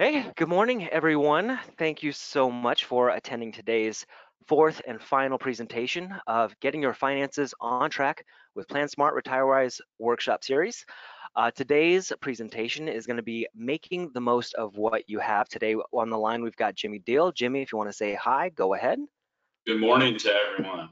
Hey, good morning, everyone. Thank you so much for attending today's fourth and final presentation of Getting Your Finances on Track with Plan PlanSmart RetireWise workshop series. Uh, today's presentation is going to be making the most of what you have. Today on the line, we've got Jimmy Deal. Jimmy, if you want to say hi, go ahead. Good morning to everyone.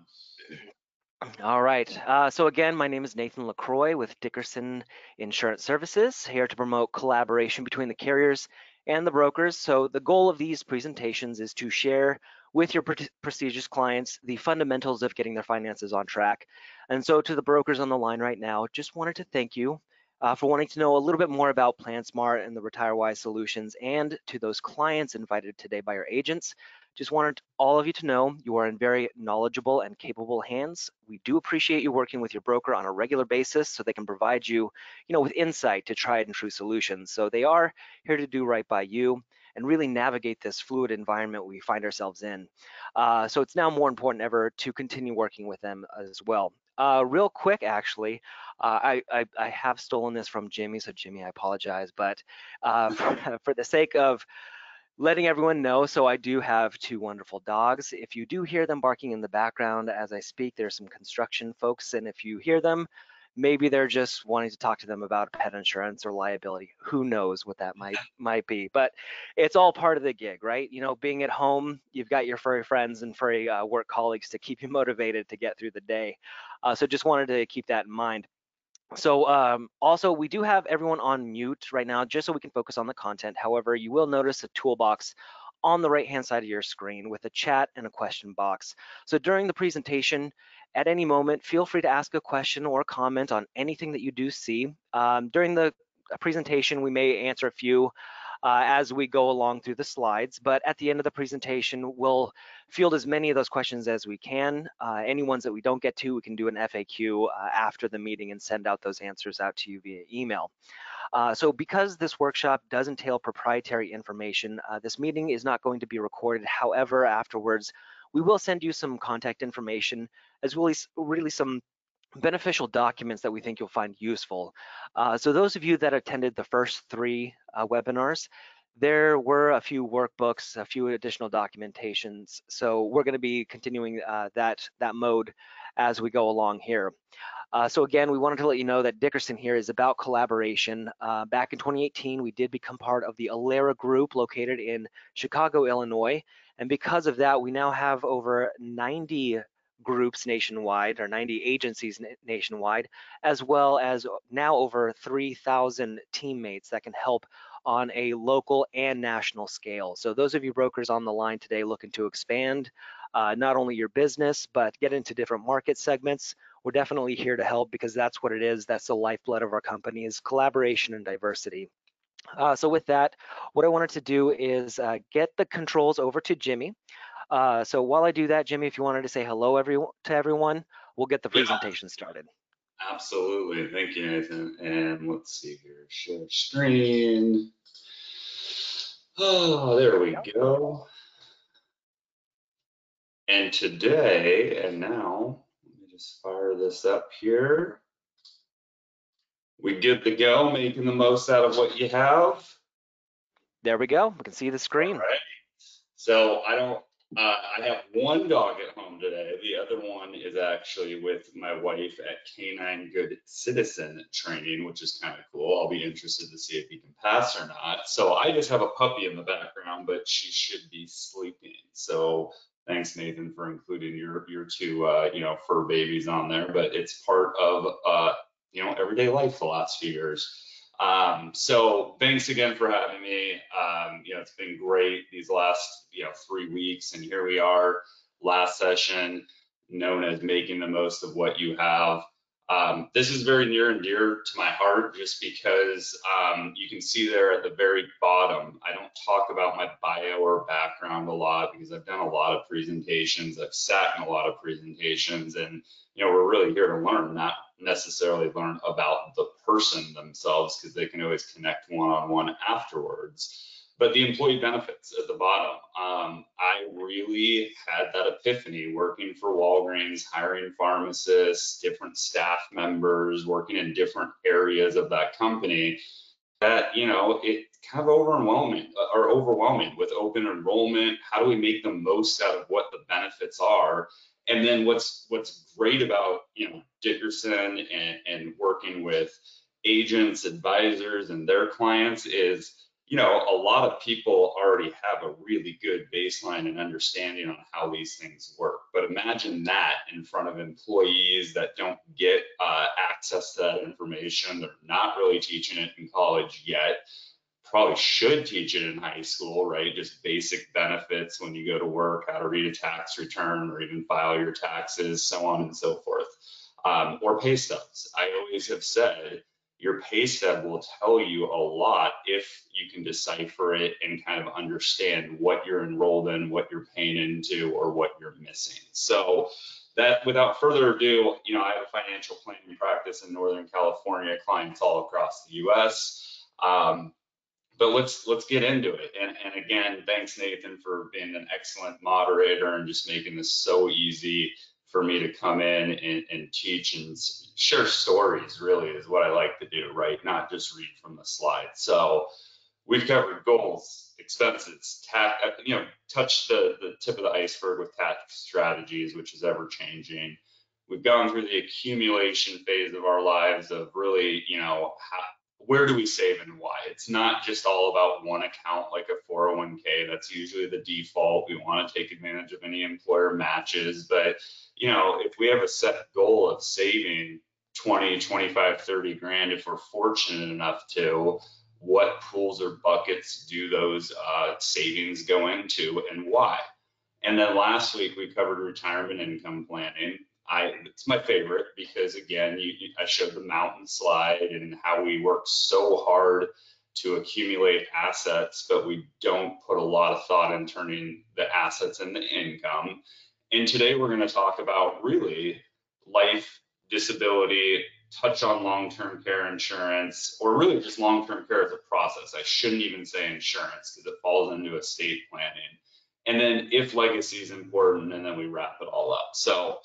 All right. Uh, so again, my name is Nathan LaCroix with Dickerson Insurance Services, here to promote collaboration between the carriers and the brokers. So the goal of these presentations is to share with your pre prestigious clients the fundamentals of getting their finances on track. And so to the brokers on the line right now, just wanted to thank you uh, for wanting to know a little bit more about PlanSmart and the RetireWise solutions and to those clients invited today by our agents. Just wanted all of you to know you are in very knowledgeable and capable hands. We do appreciate you working with your broker on a regular basis so they can provide you, you know, with insight to tried and true solutions. So they are here to do right by you and really navigate this fluid environment we find ourselves in. Uh, so it's now more important ever to continue working with them as well. Uh, real quick, actually, uh, I, I, I, have stolen this from Jimmy, so Jimmy, I apologize, but uh, for, for the sake of letting everyone know, so I do have two wonderful dogs. If you do hear them barking in the background as I speak, there's some construction folks, and if you hear them, maybe they're just wanting to talk to them about pet insurance or liability. Who knows what that might might be? But it's all part of the gig, right? You know, being at home, you've got your furry friends and furry uh, work colleagues to keep you motivated to get through the day. Uh, so just wanted to keep that in mind. So um, also we do have everyone on mute right now just so we can focus on the content. However, you will notice a toolbox on the right hand side of your screen with a chat and a question box. So during the presentation, at any moment, feel free to ask a question or comment on anything that you do see. Um, during the presentation, we may answer a few uh, as we go along through the slides. But at the end of the presentation, we'll field as many of those questions as we can. Uh, any ones that we don't get to, we can do an FAQ uh, after the meeting and send out those answers out to you via email. Uh, so because this workshop does entail proprietary information, uh, this meeting is not going to be recorded. However, afterwards, we will send you some contact information as well as really some beneficial documents that we think you'll find useful. Uh, so those of you that attended the first three uh, webinars, there were a few workbooks, a few additional documentations. So we're going to be continuing uh, that, that mode as we go along here. Uh, so again, we wanted to let you know that Dickerson here is about collaboration. Uh, back in 2018, we did become part of the Alera Group located in Chicago, Illinois. And because of that, we now have over 90 groups nationwide or 90 agencies nationwide, as well as now over 3,000 teammates that can help on a local and national scale. So those of you brokers on the line today looking to expand uh, not only your business, but get into different market segments, we're definitely here to help because that's what it is. That's the lifeblood of our company is collaboration and diversity. Uh, so with that, what I wanted to do is uh, get the controls over to Jimmy. Uh, so while I do that, Jimmy, if you wanted to say hello every, to everyone, we'll get the presentation started. Absolutely. Thank you, Nathan. And let's see here, share screen. Oh, there we go. And today, and now, let me just fire this up here. We good to go, making the most out of what you have. There we go. We can see the screen. So I don't uh, I have one dog at home today. The other one is actually with my wife at Canine Good Citizen training, which is kind of cool. I'll be interested to see if he can pass or not. So I just have a puppy in the background, but she should be sleeping. So thanks, Nathan, for including your your two uh, you know fur babies on there. But it's part of uh, you know everyday life the last few years. Um, so thanks again for having me. Um, you know, it's been great these last, you know, three weeks and here we are, last session known as making the most of what you have. Um, this is very near and dear to my heart just because um, you can see there at the very bottom, I don't talk about my bio or background a lot because I've done a lot of presentations, I've sat in a lot of presentations and, you know, we're really here to learn, not necessarily learn about the person themselves because they can always connect one-on-one -on -one afterwards but the employee benefits at the bottom. Um, I really had that epiphany working for Walgreens, hiring pharmacists, different staff members, working in different areas of that company. That you know, it kind of overwhelming uh, or overwhelming with open enrollment. How do we make the most out of what the benefits are? And then what's what's great about you know Dickerson and, and working with agents, advisors, and their clients is you know a lot of people already have a really good baseline and understanding on how these things work. But imagine that in front of employees that don't get uh, access to that information. They're not really teaching it in college yet probably should teach it in high school, right? Just basic benefits when you go to work, how to read a tax return or even file your taxes, so on and so forth. Um, or pay stubs. I always have said your pay stub will tell you a lot if you can decipher it and kind of understand what you're enrolled in, what you're paying into, or what you're missing. So that without further ado, you know, I have a financial planning practice in Northern California, clients all across the US. Um, but let's let's get into it. And, and again, thanks Nathan for being an excellent moderator and just making this so easy for me to come in and, and teach and share stories. Really is what I like to do, right? Not just read from the slides. So we've covered goals, expenses, tax, uh, you know, touch the the tip of the iceberg with tax strategies, which is ever changing. We've gone through the accumulation phase of our lives of really, you know, how, where do we save and why? It's not just all about one account like a 401k. That's usually the default. We want to take advantage of any employer matches. But, you know, if we have a set goal of saving 20, 25, 30 grand, if we're fortunate enough to, what pools or buckets do those uh, savings go into and why? And then last week we covered retirement income planning. I it's my favorite because again, you, I showed the mountain slide and how we work so hard to accumulate assets, but we don't put a lot of thought in turning the assets into income. And today we're going to talk about really life, disability, touch on long-term care insurance, or really just long-term care as a process. I shouldn't even say insurance because it falls into estate planning. And then if legacy is important, and then we wrap it all up. So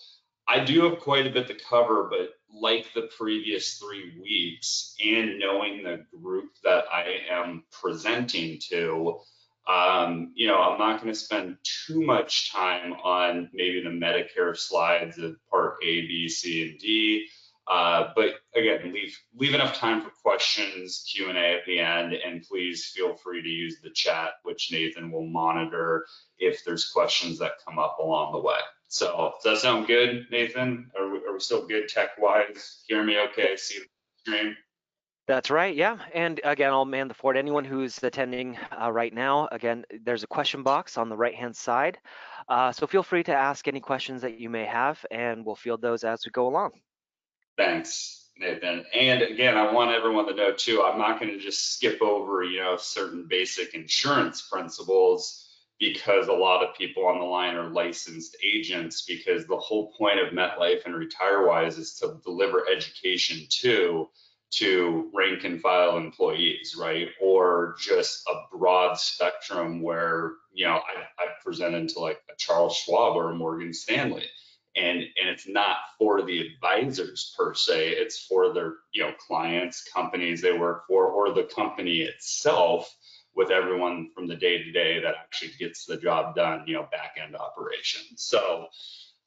I do have quite a bit to cover, but like the previous three weeks and knowing the group that I am presenting to, um, you know, I'm not going to spend too much time on maybe the Medicare slides of part A, B, C, and D. Uh, but again, leave leave enough time for questions, Q and A at the end, and please feel free to use the chat, which Nathan will monitor if there's questions that come up along the way. So does that sound good, Nathan? Are we, are we still good tech wise? Hear me okay? See the stream? That's right, yeah. And again, I'll man the fort. Anyone who's attending uh, right now, again, there's a question box on the right-hand side. Uh, so feel free to ask any questions that you may have, and we'll field those as we go along. Thanks, Nathan. And again, I want everyone to know too, I'm not going to just skip over, you know, certain basic insurance principles because a lot of people on the line are licensed agents because the whole point of MetLife and RetireWise is to deliver education to to rank and file employees, right? Or just a broad spectrum where, you know, I, I've presented to like a Charles Schwab or a Morgan Stanley. And, and it's not for the advisors per se, it's for their, you know, clients, companies they work for, or the company itself with everyone from the day to day that actually gets the job done, you know, back end operations. So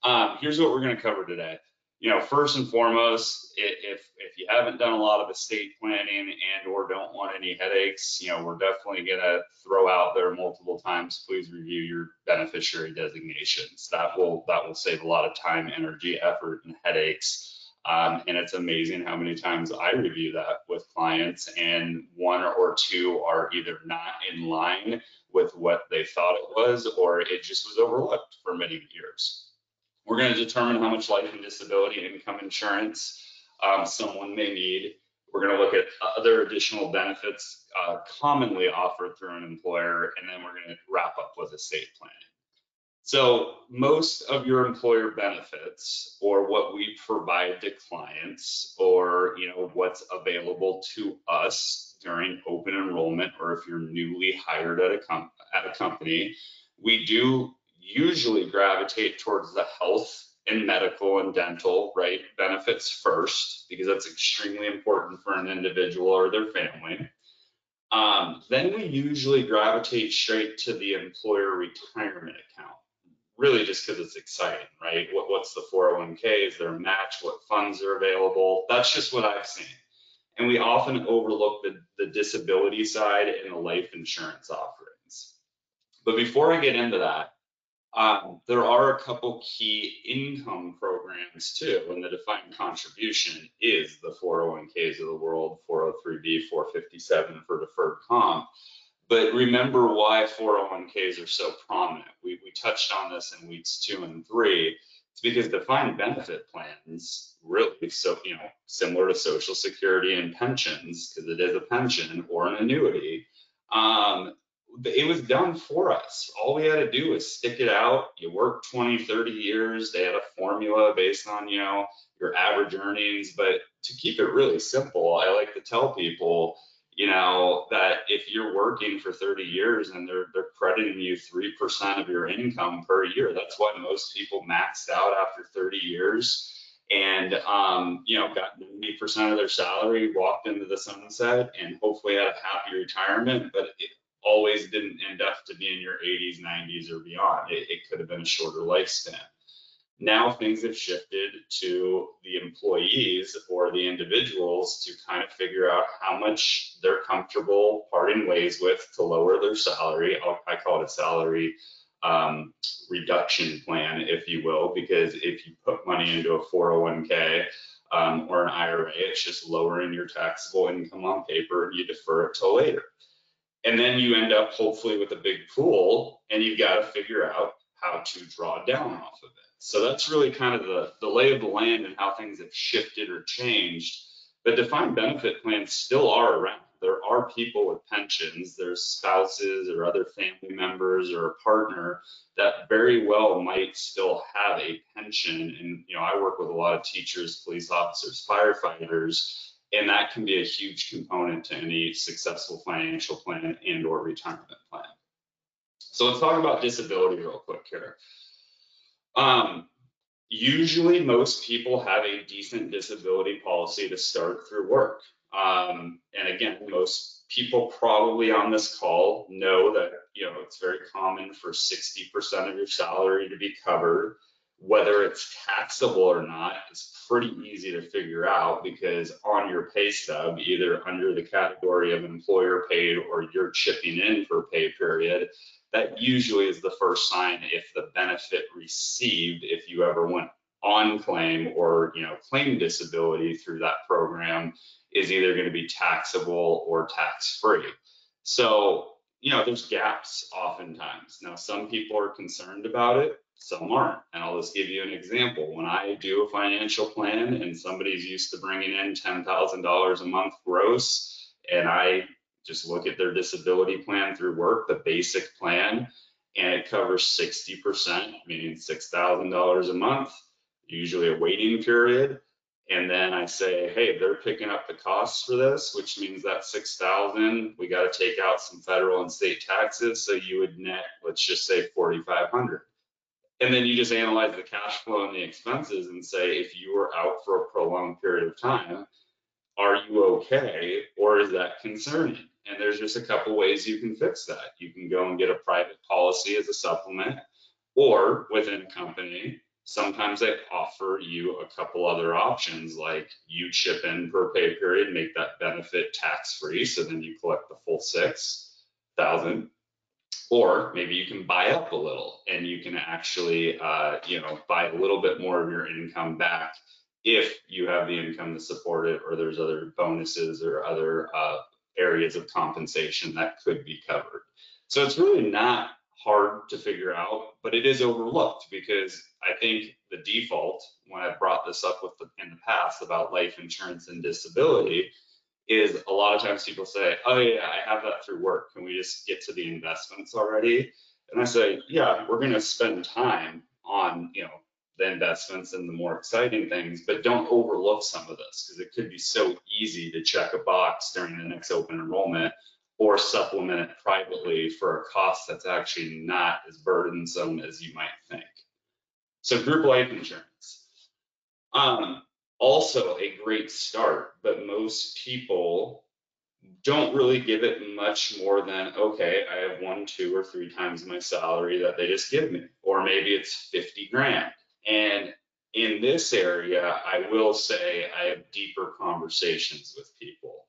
um, here's what we're going to cover today. You know, first and foremost, if if you haven't done a lot of estate planning and or don't want any headaches, you know, we're definitely going to throw out there multiple times. Please review your beneficiary designations. That will that will save a lot of time, energy, effort, and headaches um, and it's amazing how many times I review that with clients, and one or two are either not in line with what they thought it was, or it just was overlooked for many years. We're going to determine how much life and disability income insurance um, someone may need. We're going to look at other additional benefits uh, commonly offered through an employer, and then we're going to wrap up with estate planning. So most of your employer benefits or what we provide to clients or you know what's available to us during open enrollment or if you're newly hired at a com- at a company, we do usually gravitate towards the health and medical and dental right benefits first because that's extremely important for an individual or their family. Um, then we usually gravitate straight to the employer retirement account, really just because it's exciting, right? What, what's the 401k? Is there a match? What funds are available? That's just what I've seen. And we often overlook the, the disability side and the life insurance offerings. But before I get into that, um, there are a couple key income programs too, and the defined contribution is the 401ks of the world, 403b, 457 for deferred comp. But remember why 401ks are so prominent. We, we touched on this in weeks two and three. It's because defined benefit plans really so you know similar to Social Security and pensions because it is a pension or an annuity. Um, it was done for us. All we had to do was stick it out. You work 20, 30 years. They had a formula based on, you know, your average earnings. But to keep it really simple, I like to tell people, you know, that if you're working for 30 years and they're they're crediting you 3% of your income per year, that's why most people maxed out after 30 years and um, you know got 90% of their salary walked into the sunset and hopefully had a happy retirement but it, always didn't end up to be in your 80s, 90s, or beyond. It, it could have been a shorter lifespan. Now things have shifted to the employees or the individuals to kind of figure out how much they're comfortable parting ways with to lower their salary. I call it a salary um, reduction plan, if you will, because if you put money into a 401k um, or an IRA, it's just lowering your taxable income on paper. And you defer it till later. And then you end up hopefully with a big pool and you've got to figure out how to draw down off of it. So that's really kind of the, the lay of the land and how things have shifted or changed. But defined benefit plans still are around. There are people with pensions, there's spouses or other family members or a partner that very well might still have a pension. And, you know, I work with a lot of teachers, police officers, firefighters and that can be a huge component to any successful financial plan and or retirement plan. So let's talk about disability real quick here. Um, usually most people have a decent disability policy to start through work. Um, and again, most people probably on this call know that you know it's very common for 60% of your salary to be covered whether it's taxable or not is pretty easy to figure out because on your pay stub, either under the category of employer paid or you're chipping in for pay period, that usually is the first sign if the benefit received, if you ever went on claim or you know claim disability through that program is either going to be taxable or tax free. So, you know, there's gaps oftentimes. Now, some people are concerned about it some aren't. And I'll just give you an example. When I do a financial plan and somebody's used to bringing in $10,000 a month gross, and I just look at their disability plan through work, the basic plan, and it covers 60%, meaning $6,000 a month, usually a waiting period. And then I say, hey, they're picking up the costs for this, which means that 6,000, we got to take out some federal and state taxes. So you would net, let's just say 4,500 and then you just analyze the cash flow and the expenses and say, if you were out for a prolonged period of time, are you okay or is that concerning? And there's just a couple ways you can fix that. You can go and get a private policy as a supplement, or within a company, sometimes they offer you a couple other options like you chip in per pay period, make that benefit tax free. So then you collect the full six thousand or maybe you can buy up a little and you can actually, uh, you know, buy a little bit more of your income back if you have the income to support it, or there's other bonuses or other uh, areas of compensation that could be covered. So it's really not hard to figure out, but it is overlooked because I think the default, when I brought this up with the, in the past about life insurance and disability, is a lot of times people say, oh yeah, I have that through work. Can we just get to the investments already? And I say, yeah, we're going to spend time on, you know, the investments and the more exciting things, but don't overlook some of this because it could be so easy to check a box during the next open enrollment or supplement it privately for a cost that's actually not as burdensome as you might think. So group life insurance. Um, also a great start, but most people don't really give it much more than, okay, I have one, two, or three times my salary that they just give me, or maybe it's 50 grand. And in this area, I will say I have deeper conversations with people.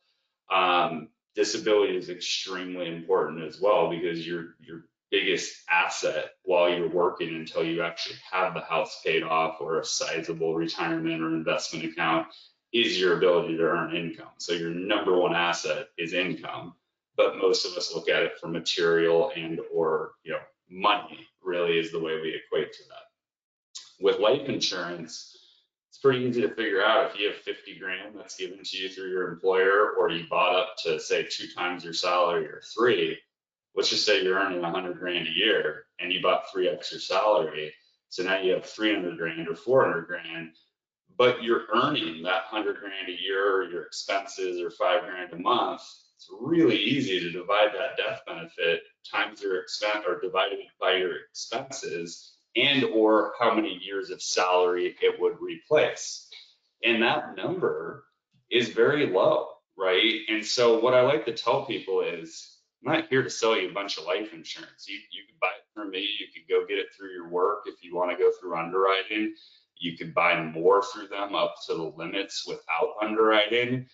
Um, disability is extremely important as well because your your biggest asset while you're working until you actually have the house paid off or a sizable retirement or investment account is your ability to earn income. So your number one asset is income, but most of us look at it for material and or you know money really is the way we equate to that. With life insurance, it's pretty easy to figure out if you have 50 grand that's given to you through your employer or you bought up to say two times your salary or three, let's just say you're earning 100 grand a year and you bought three extra salary. So now you have 300 grand or 400 grand but you're earning that hundred grand a year, or your expenses or five grand a month, it's really easy to divide that death benefit times your expense or divided by your expenses and or how many years of salary it would replace. And that number is very low, right? And so what I like to tell people is I'm not here to sell you a bunch of life insurance. You, you can buy it from me. You could go get it through your work if you want to go through underwriting. You could buy more through them up to the limits without underwriting.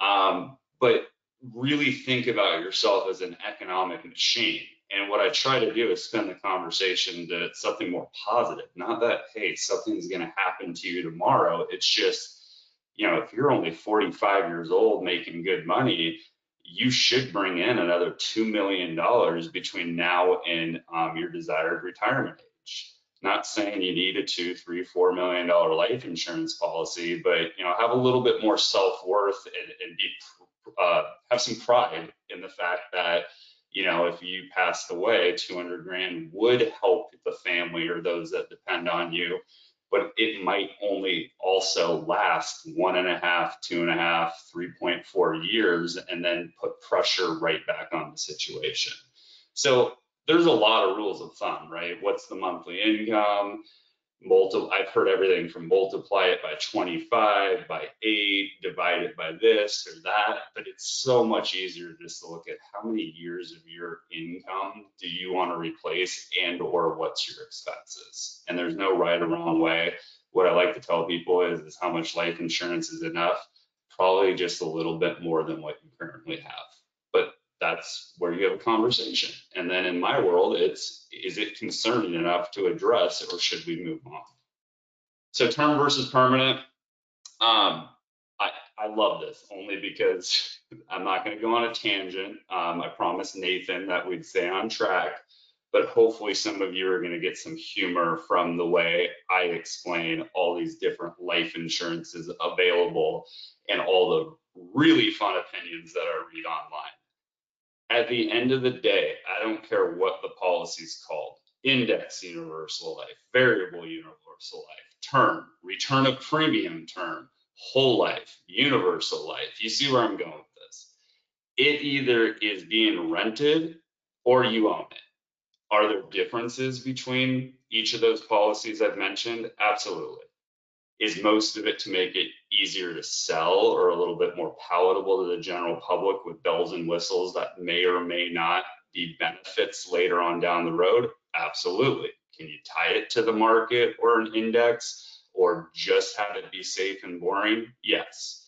Um, but really think about yourself as an economic machine. And what I try to do is spend the conversation to something more positive, not that, hey, something's going to happen to you tomorrow. It's just, you know, if you're only 45 years old making good money, you should bring in another $2 million between now and um, your desired retirement age. Not saying you need a two, three, four million dollar life insurance policy, but you know, have a little bit more self worth and, and, be uh, have some pride in the fact that you know if you passed away, 200 grand would help the family or those that depend on you, but it might only also last one and a half, two and a half, 3.4 years, and then put pressure right back on the situation. So there's a lot of rules of thumb, right? What's the monthly income? Multi- I've heard everything from multiply it by 25, by eight, divide it by this or that, but it's so much easier just to look at how many years of your income do you want to replace and or what's your expenses. And there's no right or wrong way. What I like to tell people is, is how much life insurance is enough? Probably just a little bit more than what you currently have that's where you have a conversation. And then in my world, it's is it concerning enough to address or should we move on? So term versus permanent. Um, I, I love this only because I'm not going to go on a tangent. Um, I promised Nathan that we'd stay on track, but hopefully some of you are going to get some humor from the way I explain all these different life insurances available and all the really fun opinions that I read online at the end of the day, I don't care what the policy is called index universal life, variable universal life, term, return of premium term, whole life, universal life. You see where I'm going with this? It either is being rented or you own it. Are there differences between each of those policies I've mentioned? Absolutely. Is most of it to make it easier to sell or a little bit more palatable to the general public with bells and whistles that may or may not be benefits later on down the road? Absolutely. Can you tie it to the market or an index or just have it be safe and boring? Yes.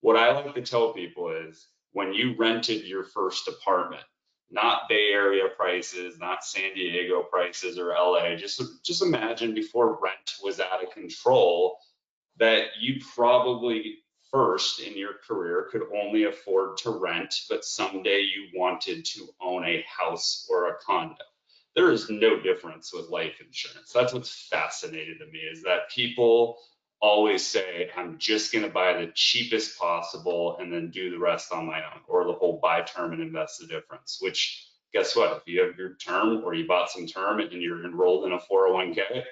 What I like to tell people is when you rented your first apartment, not Bay Area prices, not San Diego prices or LA, just, just imagine before rent was out of control that you probably first in your career could only afford to rent, but someday you wanted to own a house or a condo. There is no difference with life insurance. That's what's fascinating to me is that people always say, I'm just going to buy the cheapest possible and then do the rest on my own, or the whole buy term and invest the difference, which guess what? If you have your term or you bought some term and you're enrolled in a 401k,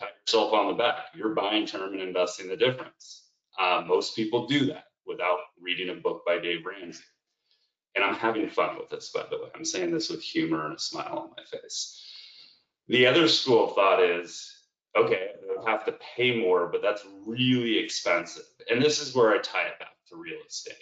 pat yourself on the back. You're buying term and investing the difference. Uh, most people do that without reading a book by Dave Ramsey. And I'm having fun with this, by the way. I'm saying this with humor and a smile on my face. The other school of thought is, okay, I'll have to pay more, but that's really expensive. And this is where I tie it back to real estate.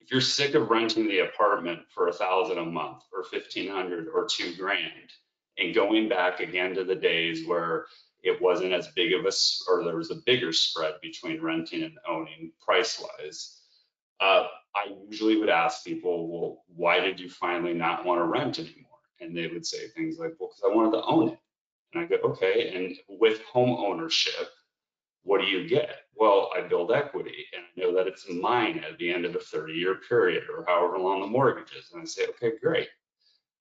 if you're sick of renting the apartment for a thousand a month or fifteen hundred or two grand and going back again to the days where it wasn't as big of a, or there was a bigger spread between renting and owning price wise. Uh, I usually would ask people, well, why did you finally not want to rent anymore? And they would say things like, well, because I wanted to own it. And I go, okay, and with home ownership, what do you get? Well, I build equity and I know that it's mine at the end of a 30 year period or however long the mortgage is. And I say, okay, great.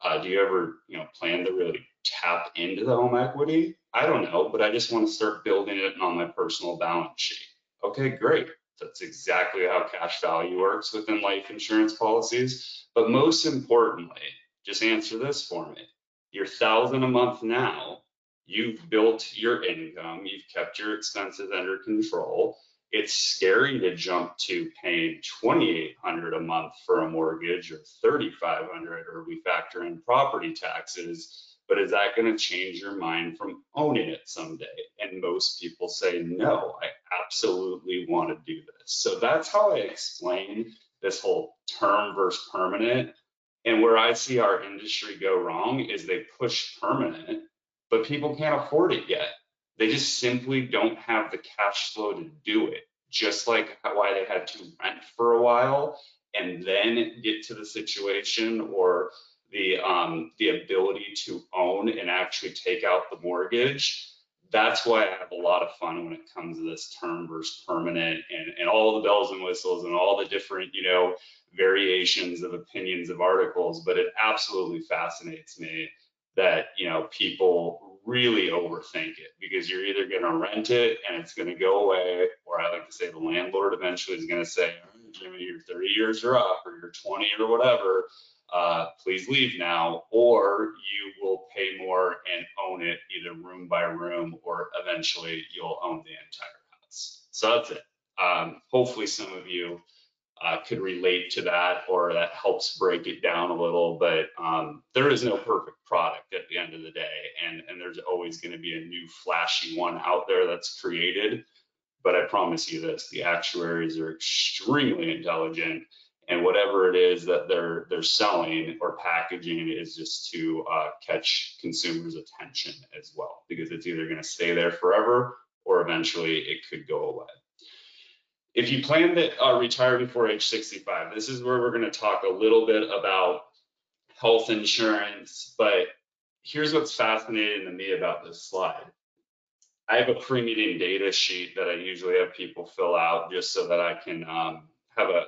Uh, do you ever, you know, plan to really tap into the home equity? I don't know, but I just want to start building it on my personal balance sheet. Okay, great. That's exactly how cash value works within life insurance policies. But most importantly, just answer this for me. Your thousand a month now, you've built your income, you've kept your expenses under control. It's scary to jump to paying 2,800 a month for a mortgage or 3,500, or we factor in property taxes. But is that going to change your mind from owning it someday? And most people say, no, I absolutely want to do this. So that's how I explain this whole term versus permanent. And where I see our industry go wrong is they push permanent, but people can't afford it yet. They just simply don't have the cash flow to do it. Just like why they had to rent for a while and then get to the situation or the um, the ability to own and actually take out the mortgage. That's why I have a lot of fun when it comes to this term versus permanent and, and all the bells and whistles and all the different, you know, variations of opinions of articles. But it absolutely fascinates me that, you know, people really overthink it because you're either going to rent it and it's going to go away, or I like to say the landlord eventually is going to say, Jimmy, your 30 years are up or you're 20 or whatever uh, please leave now, or you will pay more and own it either room by room, or eventually you'll own the entire house. So that's it. Um, hopefully, some of you uh, could relate to that, or that helps break it down a little. But um, there is no perfect product at the end of the day, and and there's always going to be a new flashy one out there that's created. But I promise you this: the actuaries are extremely intelligent and whatever it is that they're they're selling or packaging is just to uh, catch consumers' attention as well, because it's either going to stay there forever or eventually it could go away. If you plan to uh, retire before age 65, this is where we're going to talk a little bit about health insurance. But here's what's fascinating to me about this slide. I have a pre-meeting data sheet that I usually have people fill out just so that I can um, have a,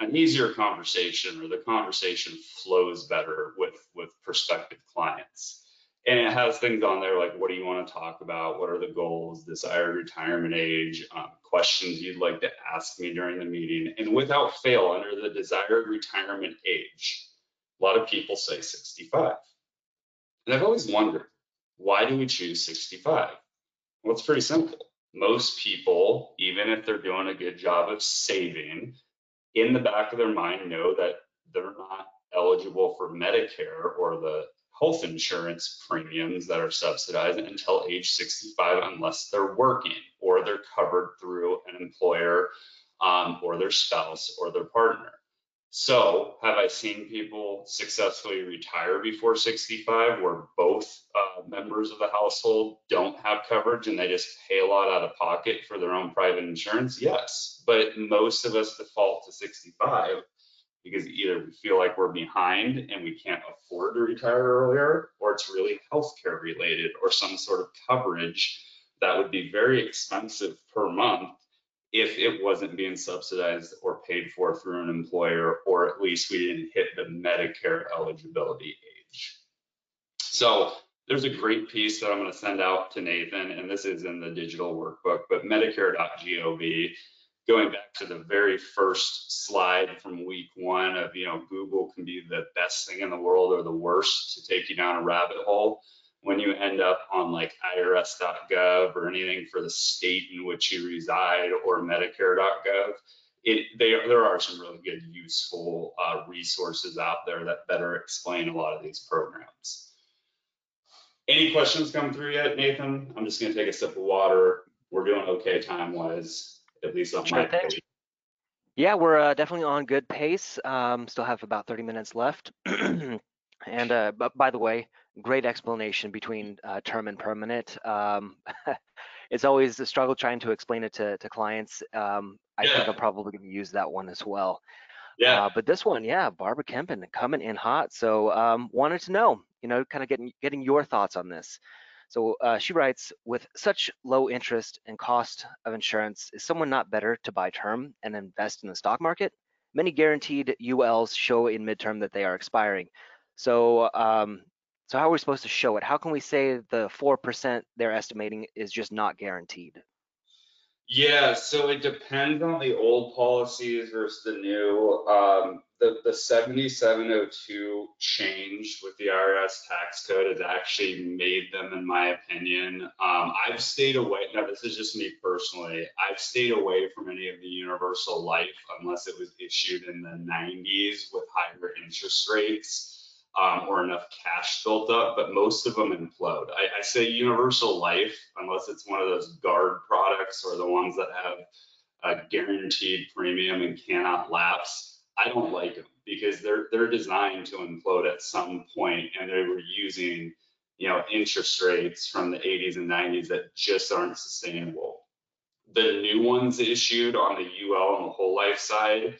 an easier conversation or the conversation flows better with with prospective clients. And it has things on there like what do you want to talk about? What are the goals? Desired retirement age um, questions you'd like to ask me during the meeting. And without fail under the desired retirement age a lot of people say 65 and i've always wondered why do we choose 65 well it's pretty simple. Most people even if they're doing a good job of saving in the back of their mind know that they're not eligible for Medicare or the health insurance premiums that are subsidized until age 65 unless they're working or they're covered through an employer um, or their spouse or their partner. So, have I seen people successfully retire before 65 where both uh, members of the household don't have coverage and they just pay a lot out of pocket for their own private insurance? Yes. But most of us default to 65 because either we feel like we're behind and we can't afford to retire earlier, or it's really healthcare related or some sort of coverage that would be very expensive per month if it wasn't being subsidized or paid for through an employer, or at least we didn't hit the Medicare eligibility age. So there's a great piece that I'm going to send out to Nathan, and this is in the digital workbook, but medicare.gov, going back to the very first slide from week one of, you know, Google can be the best thing in the world or the worst to take you down a rabbit hole when you end up on like irs.gov or anything for the state in which you reside or medicare.gov, it, they, there are some really good useful uh, resources out there that better explain a lot of these programs. Any questions come through yet, Nathan? I'm just gonna take a sip of water. We're doing okay time-wise, at least on Sure my page. Yeah, we're uh, definitely on good pace. Um, still have about 30 minutes left. and uh, but by the way, great explanation between uh, term and permanent. Um, it's always a struggle trying to explain it to, to clients. Um, I Yeah. think I'm probably going to use that one as well. Yeah, Uh, but this one, yeah, Barbara Kempen coming in hot. So um, wanted to know, you know, kind of getting getting your thoughts on this. So uh, she writes, with such low interest and cost of insurance, is someone not better to buy term and invest in the stock market? Many guaranteed ULs show in midterm that they are expiring. So um, so how are we supposed to show it? How can we say the four percent they're estimating is just not guaranteed? Yeah, so it depends on the old policies versus the new. Um, the, the seventy-seven oh two change with the IRS tax code has actually made them, in my opinion. Um, I've stayed away, now this is just me personally, I've stayed away from any of the universal life unless it was issued in the nineties with higher interest rates. Um, or enough cash built up, but most of them implode. I, I say universal life unless it's one of those guard products or the ones that have a guaranteed premium and cannot lapse. I don't like them because they're they're designed to implode at some point, and they were using you know interest rates from the 80s and 90s that just aren't sustainable. The new ones issued on the UL and the whole life side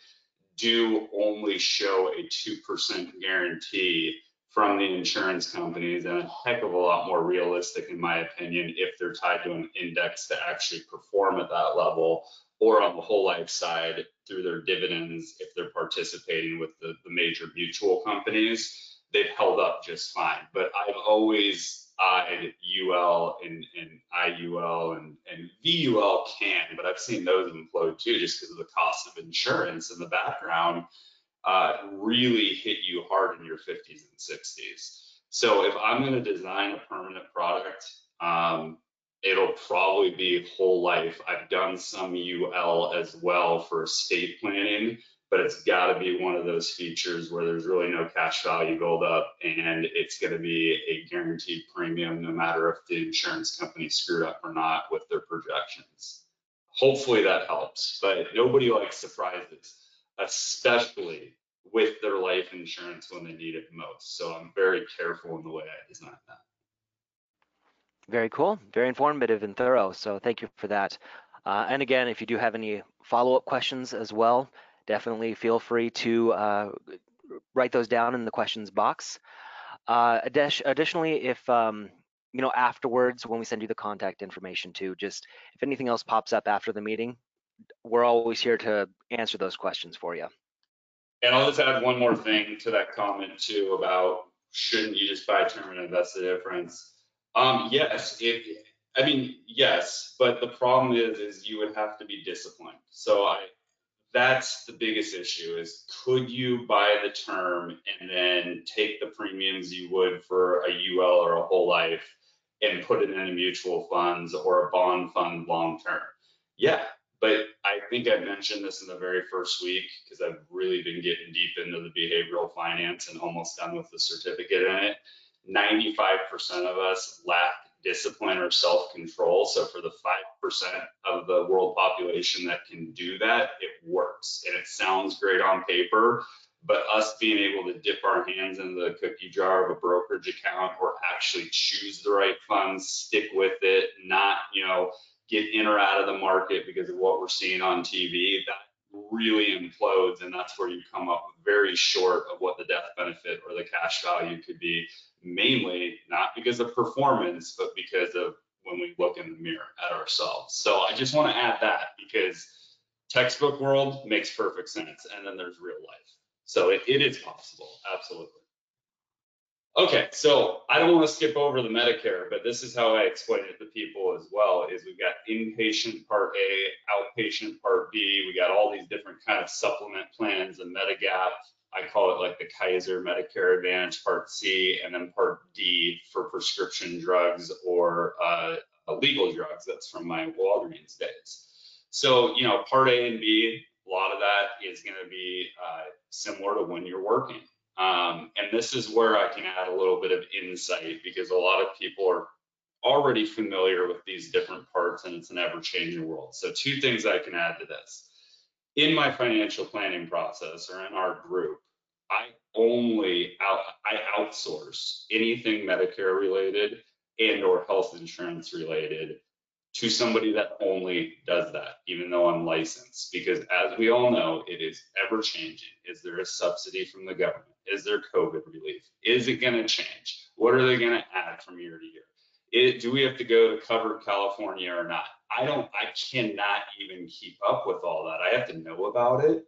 do only show a 2% guarantee from the insurance companies and a heck of a lot more realistic, in my opinion, if they're tied to an index to actually perform at that level or on the whole life side through their dividends if they're participating with the, the major mutual companies they've held up just fine. But i've always eyed ul and, and iul and, and vul can but i've seen those implode too just because of the cost of insurance in the background uh, really hit you hard in your 50s and 60s so if i'm going to design a permanent product um, it'll probably be whole life. I've done some UL as well for estate planning, but it's got to be one of those features where there's really no cash value build up and it's going to be a guaranteed premium no matter if the insurance company screwed up or not with their projections. Hopefully that helps, but nobody likes surprises, especially with their life insurance when they need it most. So I'm very careful in the way I design that. Very cool, very informative and thorough. So thank you for that. Uh, and again, if you do have any follow-up questions as well, definitely feel free to uh, write those down in the questions box. Uh, additionally, if um, you know afterwards when we send you the contact information too, just if anything else pops up after the meeting, we're always here to answer those questions for you. And I'll just add one more thing to that comment too about shouldn't you just buy term and invest the difference? Um, yes, it, I mean, yes, but the problem is, is you would have to be disciplined. So I, that's the biggest issue is could you buy the term and then take the premiums you would for a UL or a whole life and put it in a mutual funds or a bond fund long term? Yeah, but I think I mentioned this in the very first week because I've really been getting deep into the behavioral finance and almost done with the certificate in it. 95% of us lack discipline or self-control. So for the 5% of the world population that can do that, it works. And it sounds great on paper, but us being able to dip our hands in the cookie jar of a brokerage account or actually choose the right funds, stick with it, not, you know, get in or out of the market because of what we're seeing on TV, that really implodes. And that's where you come up very short of what the death benefit or the cash value could be mainly not because of performance, but because of when we look in the mirror at ourselves. So I just want to add that because textbook world makes perfect sense. And then there's real life. So it, it is possible. Absolutely. Okay, so I don't want to skip over the Medicare, but this is how I explain it to people as well, is we've got inpatient part A, outpatient part B, we got all these different kind of supplement plans and Medigap, I call it like the Kaiser Medicare Advantage Part C, and then Part D for prescription drugs or uh, legal drugs. That's from my Walgreens days. So, you know, Part A and B, a lot of that is to be uh, similar to when you're working. Um, and this is where I can add a little bit of insight because a lot of people are already familiar with these different parts and it's an ever changing world. So, two things I can add to this in my financial planning process or in our group, I only out, I outsource anything Medicare related and or health insurance related to somebody that only does that, even though I'm licensed. Because as we all know, it is ever changing. Is there a subsidy from the government? Is there COVID relief? Is it going to change? What are they going to add from year to year? It, do we have to go to Covered California or not? I don't, I cannot even keep up with all that. I have to know about it,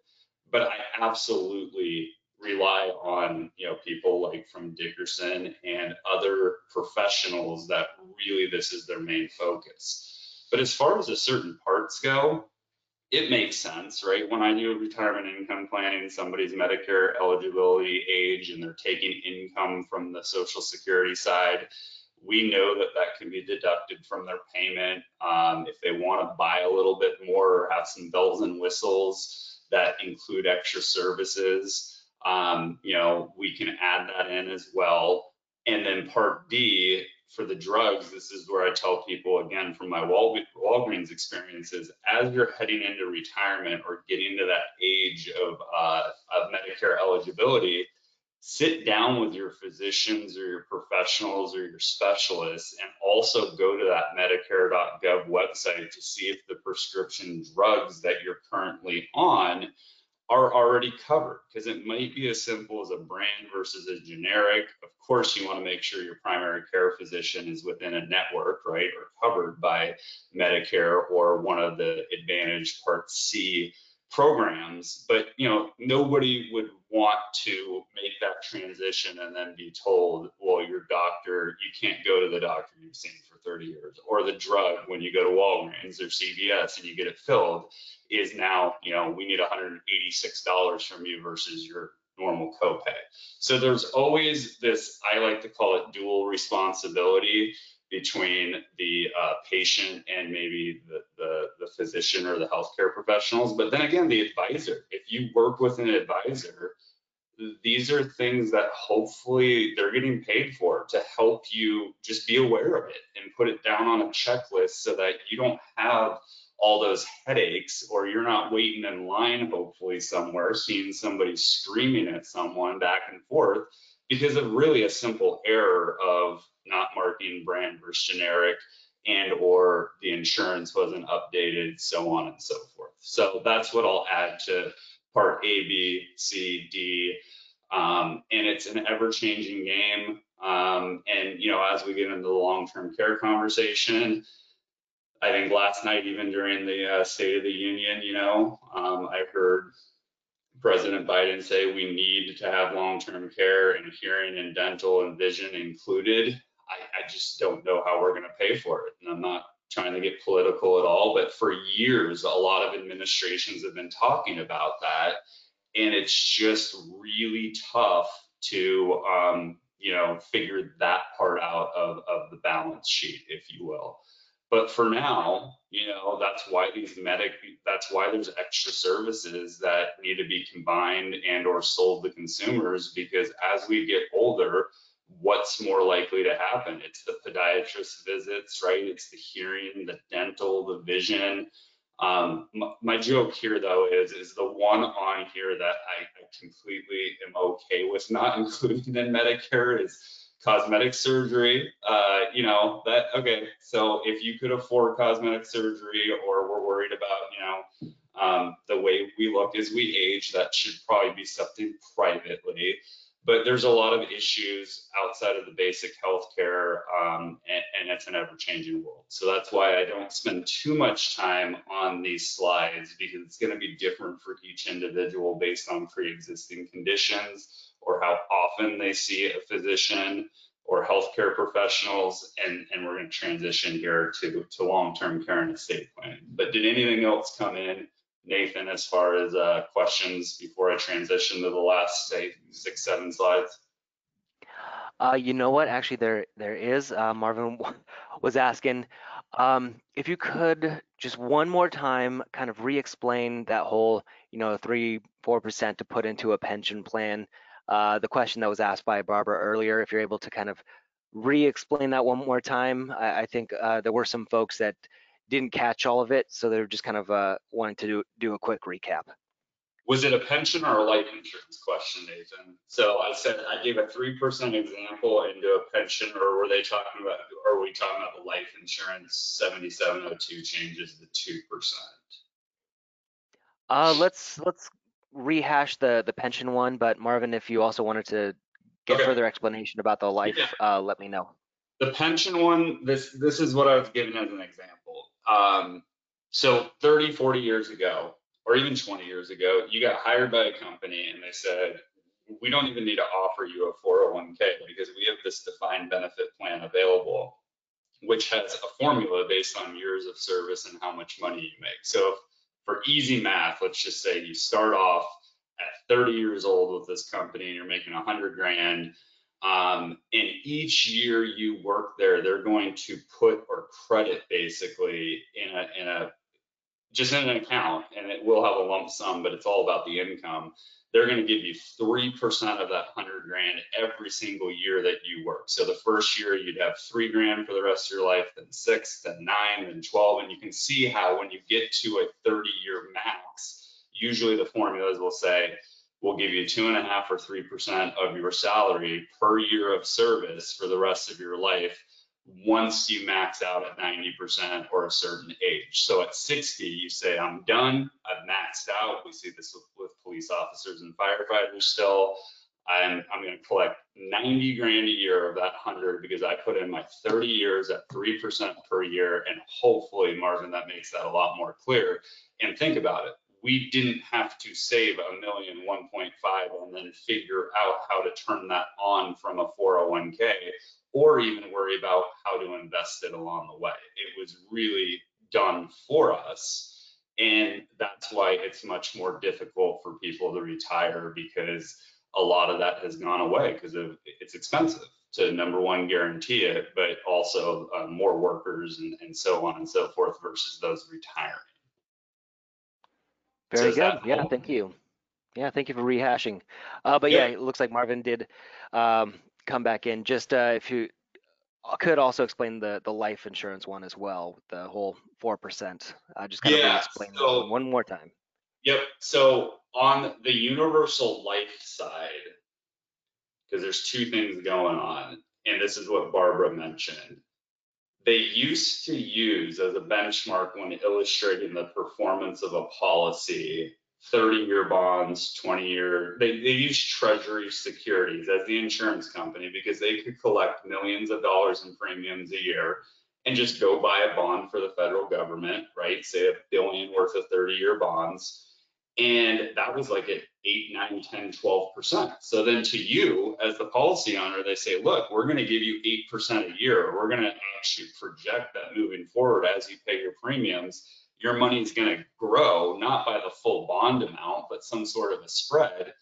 but I absolutely rely on you know people like from Dickerson and other professionals that really this is their main focus. But as far as the certain parts go, it makes sense, right? When I do retirement income planning, somebody's Medicare eligibility age and they're taking income from the Social Security side, we know that that can be deducted from their payment. Um, if they want to buy a little bit more or have some bells and whistles that include extra services, um, you know, we can add that in as well. And then part D for the drugs, this is where I tell people again from my Wal Walgreens experiences, as you're heading into retirement or getting to that age of, uh, of Medicare eligibility, sit down with your physicians or your professionals or your specialists and also go to that medicare.gov website to see if the prescription drugs that you're currently on are already covered because it might be as simple as a brand versus a generic. Of course, you want to make sure your primary care physician is within a network, right, or covered by Medicare or one of the Advantage Part C programs. But you know, nobody would want to make that transition and then be told, well, your doctor, you can't go to the doctor you've seen for 30 years, or the drug when you go to Walgreens or CVS and you get it filled is now, you know, we need $186 from you versus your normal copay. So there's always this, I like to call it dual responsibility between the uh, patient and maybe the, the, the physician or the healthcare professionals. But then again, the advisor, if you work with an advisor, these are things that hopefully they're getting paid for to help you just be aware of it and put it down on a checklist so that you don't have all those headaches or you're not waiting in line hopefully somewhere seeing somebody screaming at someone back and forth because of really a simple error of not marking brand versus generic and or the insurance wasn't updated so on and so forth. So that's what i'll add to part a b c d. Um, and it's an ever-changing game. Um, and you know as we get into the long-term care conversation I think last night, even during the uh, State of the Union, you know, um, I heard President Biden say we need to have long-term care and hearing and dental and vision included. I, I just don't know how we're going to pay for it. And I'm not trying to get political at all, but for years, a lot of administrations have been talking about that. And it's just really tough to, um, you know, figure that part out of, of the balance sheet, if you will. But for now, you know, that's why these medic, that's why there's extra services that need to be combined and or sold to consumers because as we get older, what's more likely to happen? It's the podiatrist visits, right? It's the hearing, the dental, the vision. Um, my, my, joke here though is, is the one on here that I, I completely am okay with not including in Medicare is cosmetic surgery, uh, you know, that, okay, so if you could afford cosmetic surgery or we're worried about, you know, um, the way we look as we age, that should probably be something privately. But there's a lot of issues outside of the basic healthcare, um, and, and it's an ever-changing world. So that's why I don't spend too much time on these slides because it's going to be different for each individual based on pre-existing conditions or how often they see a physician or healthcare professionals, and, and we're going to transition here to, to long-term care and estate planning. But did anything else come in, Nathan, as far as uh, questions before I transition to the last, say, six, seven slides? Uh, you know what? Actually, there there is. Uh, Marvin was asking um, if you could just one more time kind of re-explain that whole, you know, three, four percent to put into a pension plan uh, the question that was asked by Barbara earlier, if you're able to kind of re-explain that one more time. I, I think uh, there were some folks that didn't catch all of it, so they're just kind of uh, wanting to do, do a quick recap. Was it a pension or a life insurance question, Nathan? So I said, I gave a 3% example into a pension, or were they talking about, or are we talking about the life insurance 7702 changes the 2%? Uh, let's let's rehash the the pension one, but Marvin, if you also wanted to get Okay. further explanation about the life, Yeah. uh, let me know. The pension one, this, this is what I was given as an example. Um, so 30, 40 years ago, or even 20 years ago, you got hired by a company and they said, we don't even need to offer you a 401k because we have this defined benefit plan available, which has a formula based on years of service and how much money you make. So for easy math, let's just say you start off at 30 years old with this company and you're making 100 grand um, and each year you work there, they're going to put or credit basically in a, in a, just in an account and it will have a lump sum, but it's all about the income. They're going to give you 3% of that 100 grand every single year that you work. So the first year you'd have three grand for the rest of your life, then six, then nine, then 12. And you can see how when you get to a 30 year max, usually the formulas will say, we'll give you two and a half or three percent of your salary per year of service for the rest of your life once you max out at 90% or a certain age. So at 60, you say, I'm done, I've maxed out. We see this with, with police officers and firefighters still. I'm, I'm going to collect 90 grand a year of that 100 because I put in my 30 years at 3% per year. And hopefully, Marvin, that makes that a lot more clear. And think about it we didn't have to save a million 1.5 and then figure out how to turn that on from a 401k or even worry about how to invest it along the way. It was really done for us. And that's why it's much more difficult for people to retire because a lot of that has gone away because it's expensive to number one guarantee it, but also uh, more workers and, and so on and so forth versus those retiring. So Very is good. Yeah, thank you. Yeah, thank you for rehashing. Uh, but Yeah. yeah, it looks like Marvin did um, come back in. Just uh, if you uh, could also explain the the life insurance one as well, the whole four percent. Uh, just kind of Yeah, re-explain that so- one, one more time. Yep. So on the universal life side, because there's two things going on, and this is what Barbara mentioned. They used to use as a benchmark when illustrating the performance of a policy 30 year bonds, 20 year, they, they use treasury securities as the insurance company because they could collect millions of dollars in premiums a year and just go buy a bond for the federal government, right? Say a billion worth of 30 year bonds. And that was like at 8, 9, 10, 12%. So then to you as the policy owner, they say, look, we're going to give you 8% a year. We're going to actually project that moving forward as you pay your premiums. Your money's going to grow, not by the full bond amount, but some sort of a spread.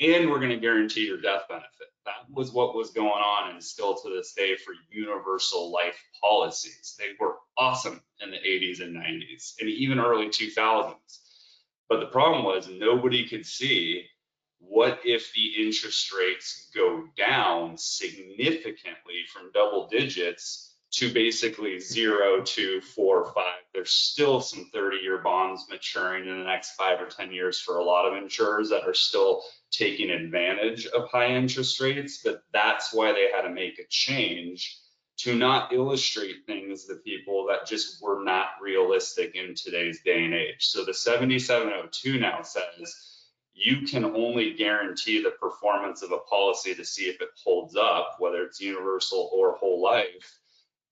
And we're going to guarantee your death benefit. That was what was going on and still to this day for universal life policies. They were awesome in the 80s and 90s and even early 2000s. But the problem was nobody could see what if the interest rates go down significantly from double digits to basically zero to four or five. There's still some 30 year bonds maturing in the next five or 10 years for a lot of insurers that are still taking advantage of high interest rates. But that's why they had to make a change to not illustrate things to people that just were not realistic in today's day and age. So the 7702 now says you can only guarantee the performance of a policy to see if it holds up, whether it's universal or whole life.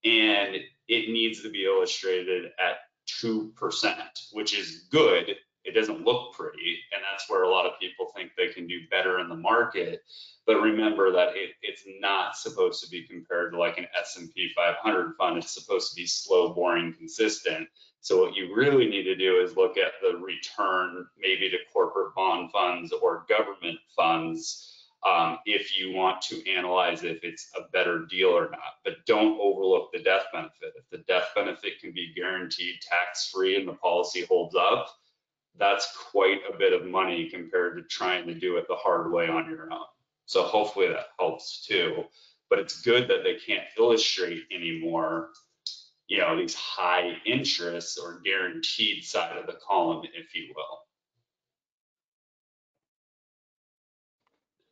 And it needs to be illustrated at 2%, which is good. It doesn't look pretty. And that's where a lot of people think they can do better in the market. But remember that it, it's not supposed to be compared to like an S&P 500 fund. It's supposed to be slow, boring, consistent. So what you really need to do is look at the return, maybe to corporate bond funds or government funds, um, if you want to analyze if it's a better deal or not. But don't overlook the death benefit. If the death benefit can be guaranteed tax-free and the policy holds up, that's quite a bit of money compared to trying to do it the hard way on your own. So hopefully that helps too. But it's good that they can't illustrate anymore you know, these high interests or guaranteed side of the column, if you will.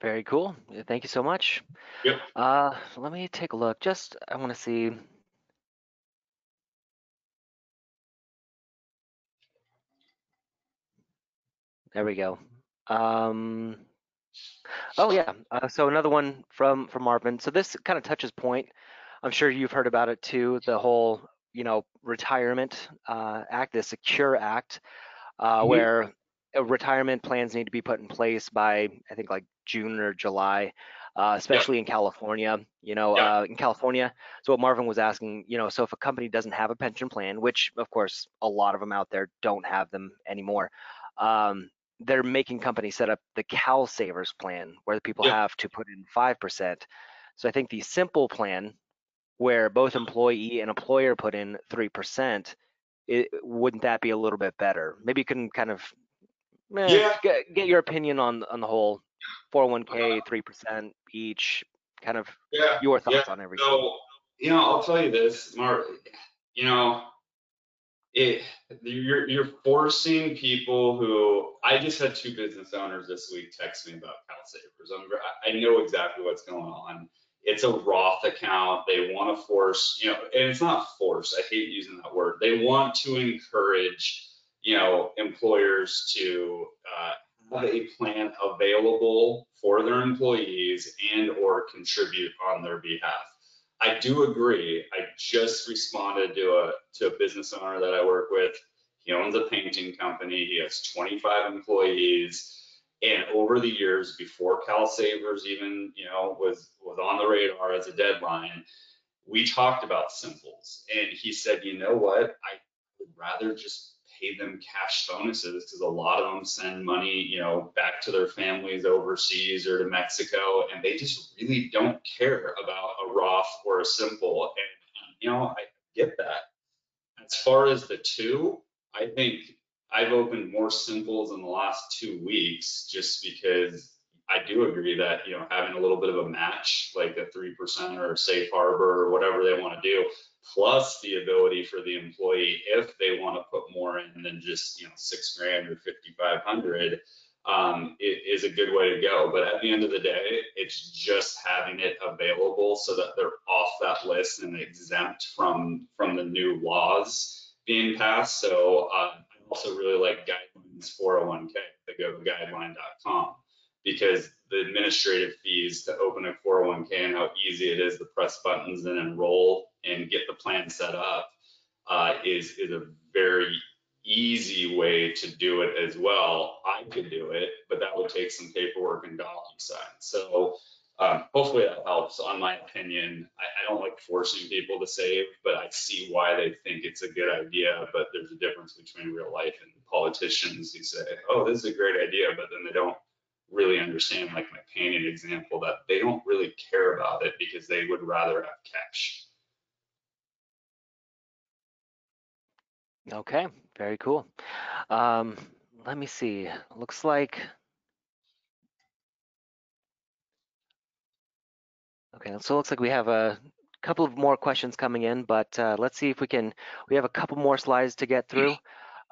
Very cool. Thank you so much. Yep. Uh, let me take a look. Just, I want to see. There we go. Um, oh yeah. Uh, so another one from from Marvin. So this kind of touches point. I'm sure you've heard about it too. The whole, you know, retirement uh, act, the Secure Act, uh, Mhm. where retirement plans need to be put in place by I think like June or July, uh, especially in California. You know, Yeah. uh, in California. So what Marvin was asking, you know, so if a company doesn't have a pension plan, which of course a lot of them out there don't have them anymore, um, they're making companies set up the CalSavers plan where the people Yeah. have to put in five percent. So I think the simple plan, where both employee and employer put in three percent, it wouldn't that be a little bit better? Maybe you can kind of eh, Yeah. get, get your opinion on on the whole 401k three percent each, kind of Yeah. your thoughts on everything. So, you know, I'll tell you this, Mark, you know, it, you're, you're forcing people who, I just had two business owners this week text me about Cal Savers. I'm, I- I know exactly what's going on. It's a Roth account. They want to force, you know, and it's not force. I hate using that word. They want to encourage, you know, employers to, uh, have a plan available for their employees and or contribute on their behalf. I do agree. I just responded to a, to a business owner that I work with. He owns a painting company. He has 25 employees. And over the years, before CalSavers even, you know, was, was on the radar as a deadline, we talked about simples. And he said, you know what? I would rather just pay them cash bonuses because a lot of them send money, you know, back to their families overseas or to Mexico, and they just really don't care about a Roth or a simple. And um, you know, I get that. As far as the two, I think I've opened more simples in the last two weeks just because I do agree that, you know, having a little bit of a match, like a three percent or a safe harbor or whatever they want to do, plus the ability for the employee, if they want to put more in than just, you know, six grand or fifty-five hundred, um, it is a good way to go. But at the end of the day, it's just having it available so that they're off that list and exempt from, from the new laws being passed. So, uh, I also really like Guidelines 401k, they go guideline.com because the administrative fees to open a 401k and how easy it is to press buttons and enroll and get the plan set up uh, is is a very easy way to do it as well. I could do it, but that would take some paperwork and DocuSign. So um, hopefully that helps. On my opinion, I, I don't like forcing people to save, but I see why they think it's a good idea. But there's a difference between real life and politicians who say, "Oh, this is a great idea," but then they don't really understand, like my painting example, that they don't really care about it because they would rather have cash. Okay, very cool. Um, let me see. Looks like. Okay, so it looks like we have a couple of more questions coming in, but uh, let's see if we can. We have a couple more slides to get through.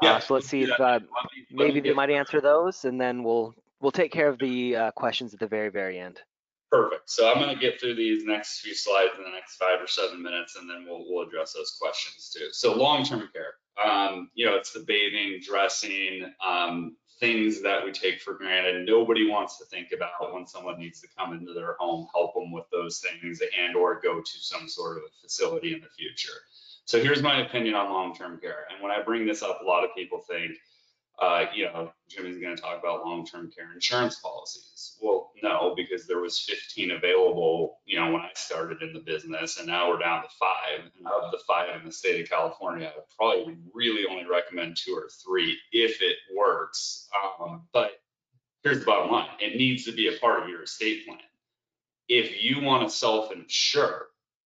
Yeah, Uh, so let's see if uh, Let me- let maybe they might answer those, and then we'll we'll take care of the uh, questions at the very very end. Perfect. So I'm going to get through these next few slides in the next five or seven minutes, and then we'll, we'll address those questions too. So long-term care, um, you know, it's the bathing, dressing, um, things that we take for granted. Nobody wants to think about when someone needs to come into their home, help them with those things and or go to some sort of a facility in the future. So here's my opinion on long-term care. And when I bring this up, a lot of people think, uh, you know, Jimmy's going to talk about long-term care insurance policies. Well, no, because there was 15 available, you know, when I started in the business, and now we're down to five. And of the five in the state of California, I probably really only recommend two or three if it works. Um, but here's the bottom line: it needs to be a part of your estate plan. If you want to self-insure,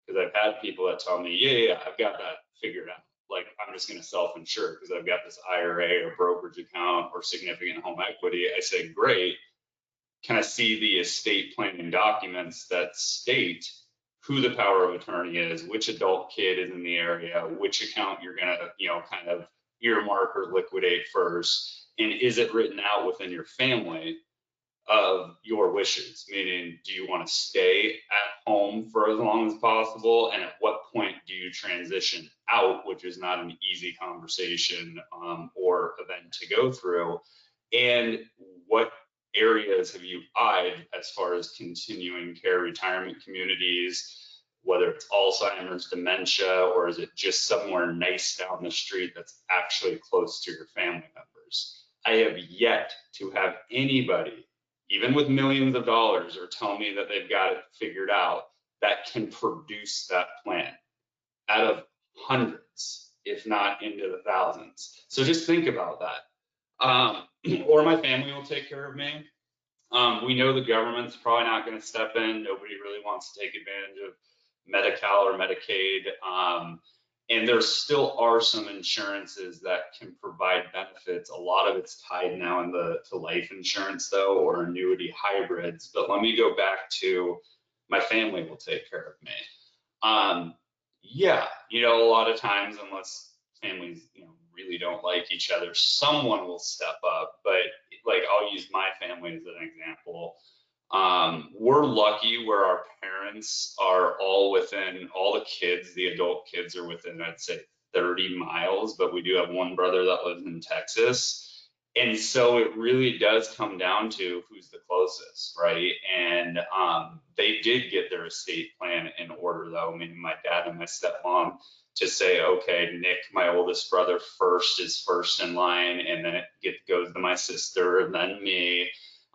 because I've had people that tell me, yeah, yeah, I've got that figured out like I'm just going to self-insure because I've got this IRA or brokerage account or significant home equity. I say, great. Can I see the estate planning documents that state who the power of attorney is, which adult kid is in the area, which account you're gonna, you know, kind of earmark or liquidate first, and is it written out within your family of your wishes? Meaning, do you want to stay at home for as long as possible, and at what point do you transition out, which is not an easy conversation um, or event to go through, and what areas have you eyed as far as continuing care retirement communities? whether it's Alzheimer's, dementia, or is it just somewhere nice down the street that's actually close to your family members? I have yet to have anybody, even with millions of dollars, or tell me that they've got it figured out that can produce that plan out of hundreds, if not into the thousands. So just think about that. Um, or my family will take care of me. Um, we know the government's probably not going to step in. Nobody really wants to take advantage of Medi-Cal or Medicaid. Um, and there still are some insurances that can provide benefits. A lot of it's tied now in the to life insurance though, or annuity hybrids. But let me go back to my family will take care of me. Um, yeah, you know, a lot of times, unless families, you know, really don't like each other, someone will step up. But like, I'll use my family as an example. Um, we're lucky where our parents are all within, all the kids, the adult kids are within, I'd say 30 miles, but we do have one brother that lives in Texas. And so it really does come down to who's the closest, right? And um, they did get their estate plan in order, though. I mean, my dad and my stepmom to say, okay, Nick, my oldest brother, first is first in line, and then it get, goes to my sister, and then me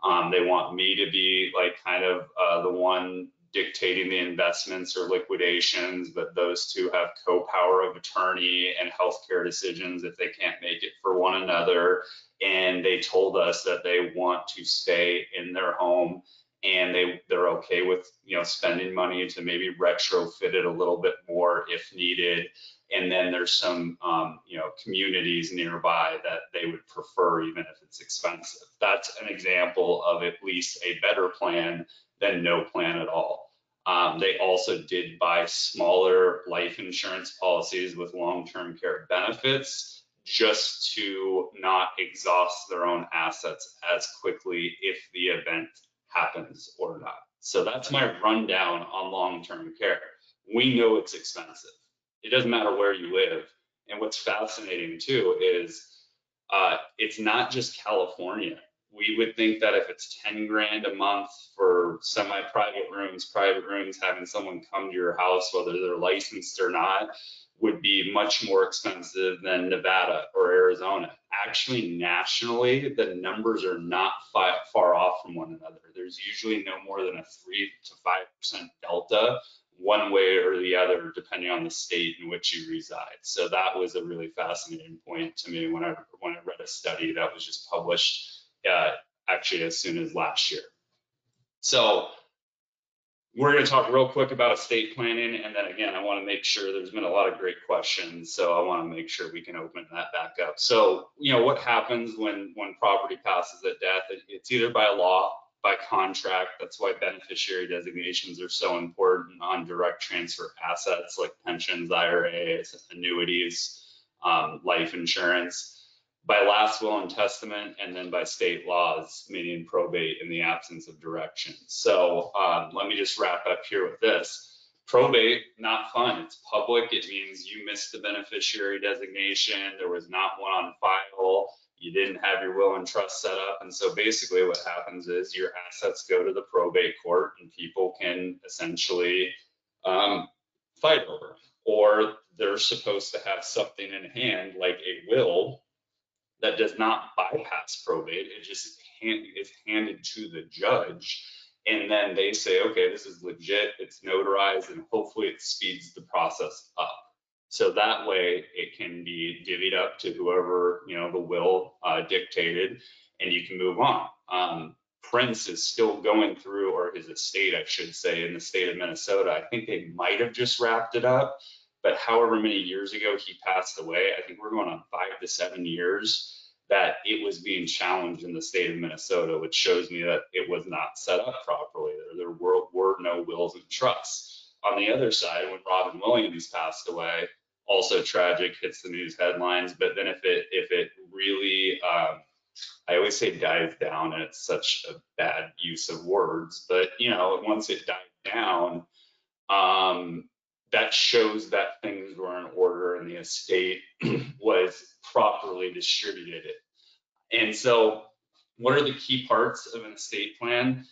um, they want me to be like kind of uh, the one dictating the investments or liquidations, but those two have co-power of attorney and healthcare decisions if they can't make it for one another. And they told us that they want to stay in their home and they they're okay with you know spending money to maybe retrofit it a little bit more if needed and then there's some um, you know communities nearby that they would prefer even if it's expensive. That's an example of at least a better plan than no plan at all. Um, they also did buy smaller life insurance policies with long-term care benefits just to not exhaust their own assets as quickly if the event happens or not. So that's my rundown on long-term care. We know it's expensive it doesn't matter where you live. And what's fascinating too is uh, it's not just California. We would think that if it's 10 grand a month for semi-private rooms, private rooms, having someone come to your house, whether they're licensed or not, would be much more expensive than Nevada or Arizona. Actually, nationally, the numbers are not far off from one another. There's usually no more than a three to five percent delta one way or the other, depending on the state in which you reside. So that was a really fascinating point to me when I when I read a study that was just published uh, actually as soon as last year. So we're going to talk real quick about estate planning, and then again, I want to make sure there's been a lot of great questions, so I want to make sure we can open that back up. So you know what happens when when property passes at death? It's either by law by contract. That's why beneficiary designations are so important on direct transfer assets like pensions, IRAs, annuities, um, life insurance, by last will and testament, and then by state laws, meaning probate in the absence of direction. So um, let me just wrap up here with this. Probate, not fun. It's public. It means you missed the beneficiary designation. There was not one on file you didn't have your will and trust set up. And so basically what happens is your assets go to the probate court and people can essentially um, fight over Or they're supposed to have something in hand like a will that does not bypass probate. It just hand, is handed to the judge. And then they say, okay, this is legit, it's notarized, and hopefully it speeds the process up. So that way it can be divvied up to whoever, you know, the will uh, dictated and you can move on. Um, Prince is still going through, or his estate, I should say, in the state of Minnesota. I think they might have just wrapped it up, but however many years ago he passed away, I think we're going on five to seven years that it was being challenged in the state of Minnesota, which shows me that it was not set up properly. There, were, were no wills and trusts on the other side, when Robin Williams passed away, also tragic, hits the news headlines. But then if it if it really, um, I always say dies down, and it's such a bad use of words. But you know, once it died down, um, that shows that things were in order and the estate was properly distributed. And so, what are the key parts of an estate plan?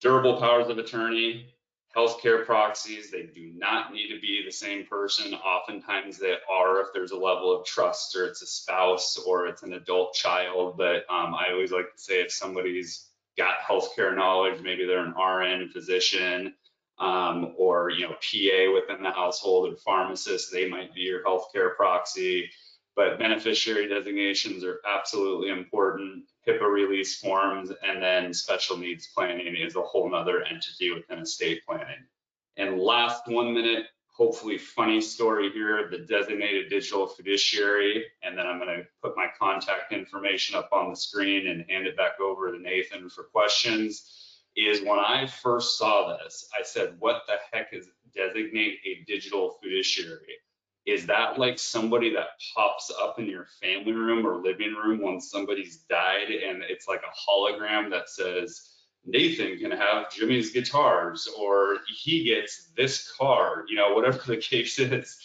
Durable powers of attorney, healthcare proxies, they do not need to be the same person. Oftentimes they are if there's a level of trust or it's a spouse or it's an adult child. But um, I always like to say if somebody's got healthcare knowledge, maybe they're an RN physician um, or you know PA within the household or pharmacist, they might be your healthcare proxy. But beneficiary designations are absolutely important. HIPAA release forms, and then special needs planning is a whole nother entity within estate planning. And last one minute, hopefully funny story here, the designated digital fiduciary, and then I'm gonna put my contact information up on the screen and hand it back over to Nathan for questions, is when I first saw this, I said, what the heck is designate a digital fiduciary? Is that like somebody that pops up in your family room or living room when somebody's died and it's like a hologram that says Nathan can have Jimmy's guitars or he gets this car, you know, whatever the case is.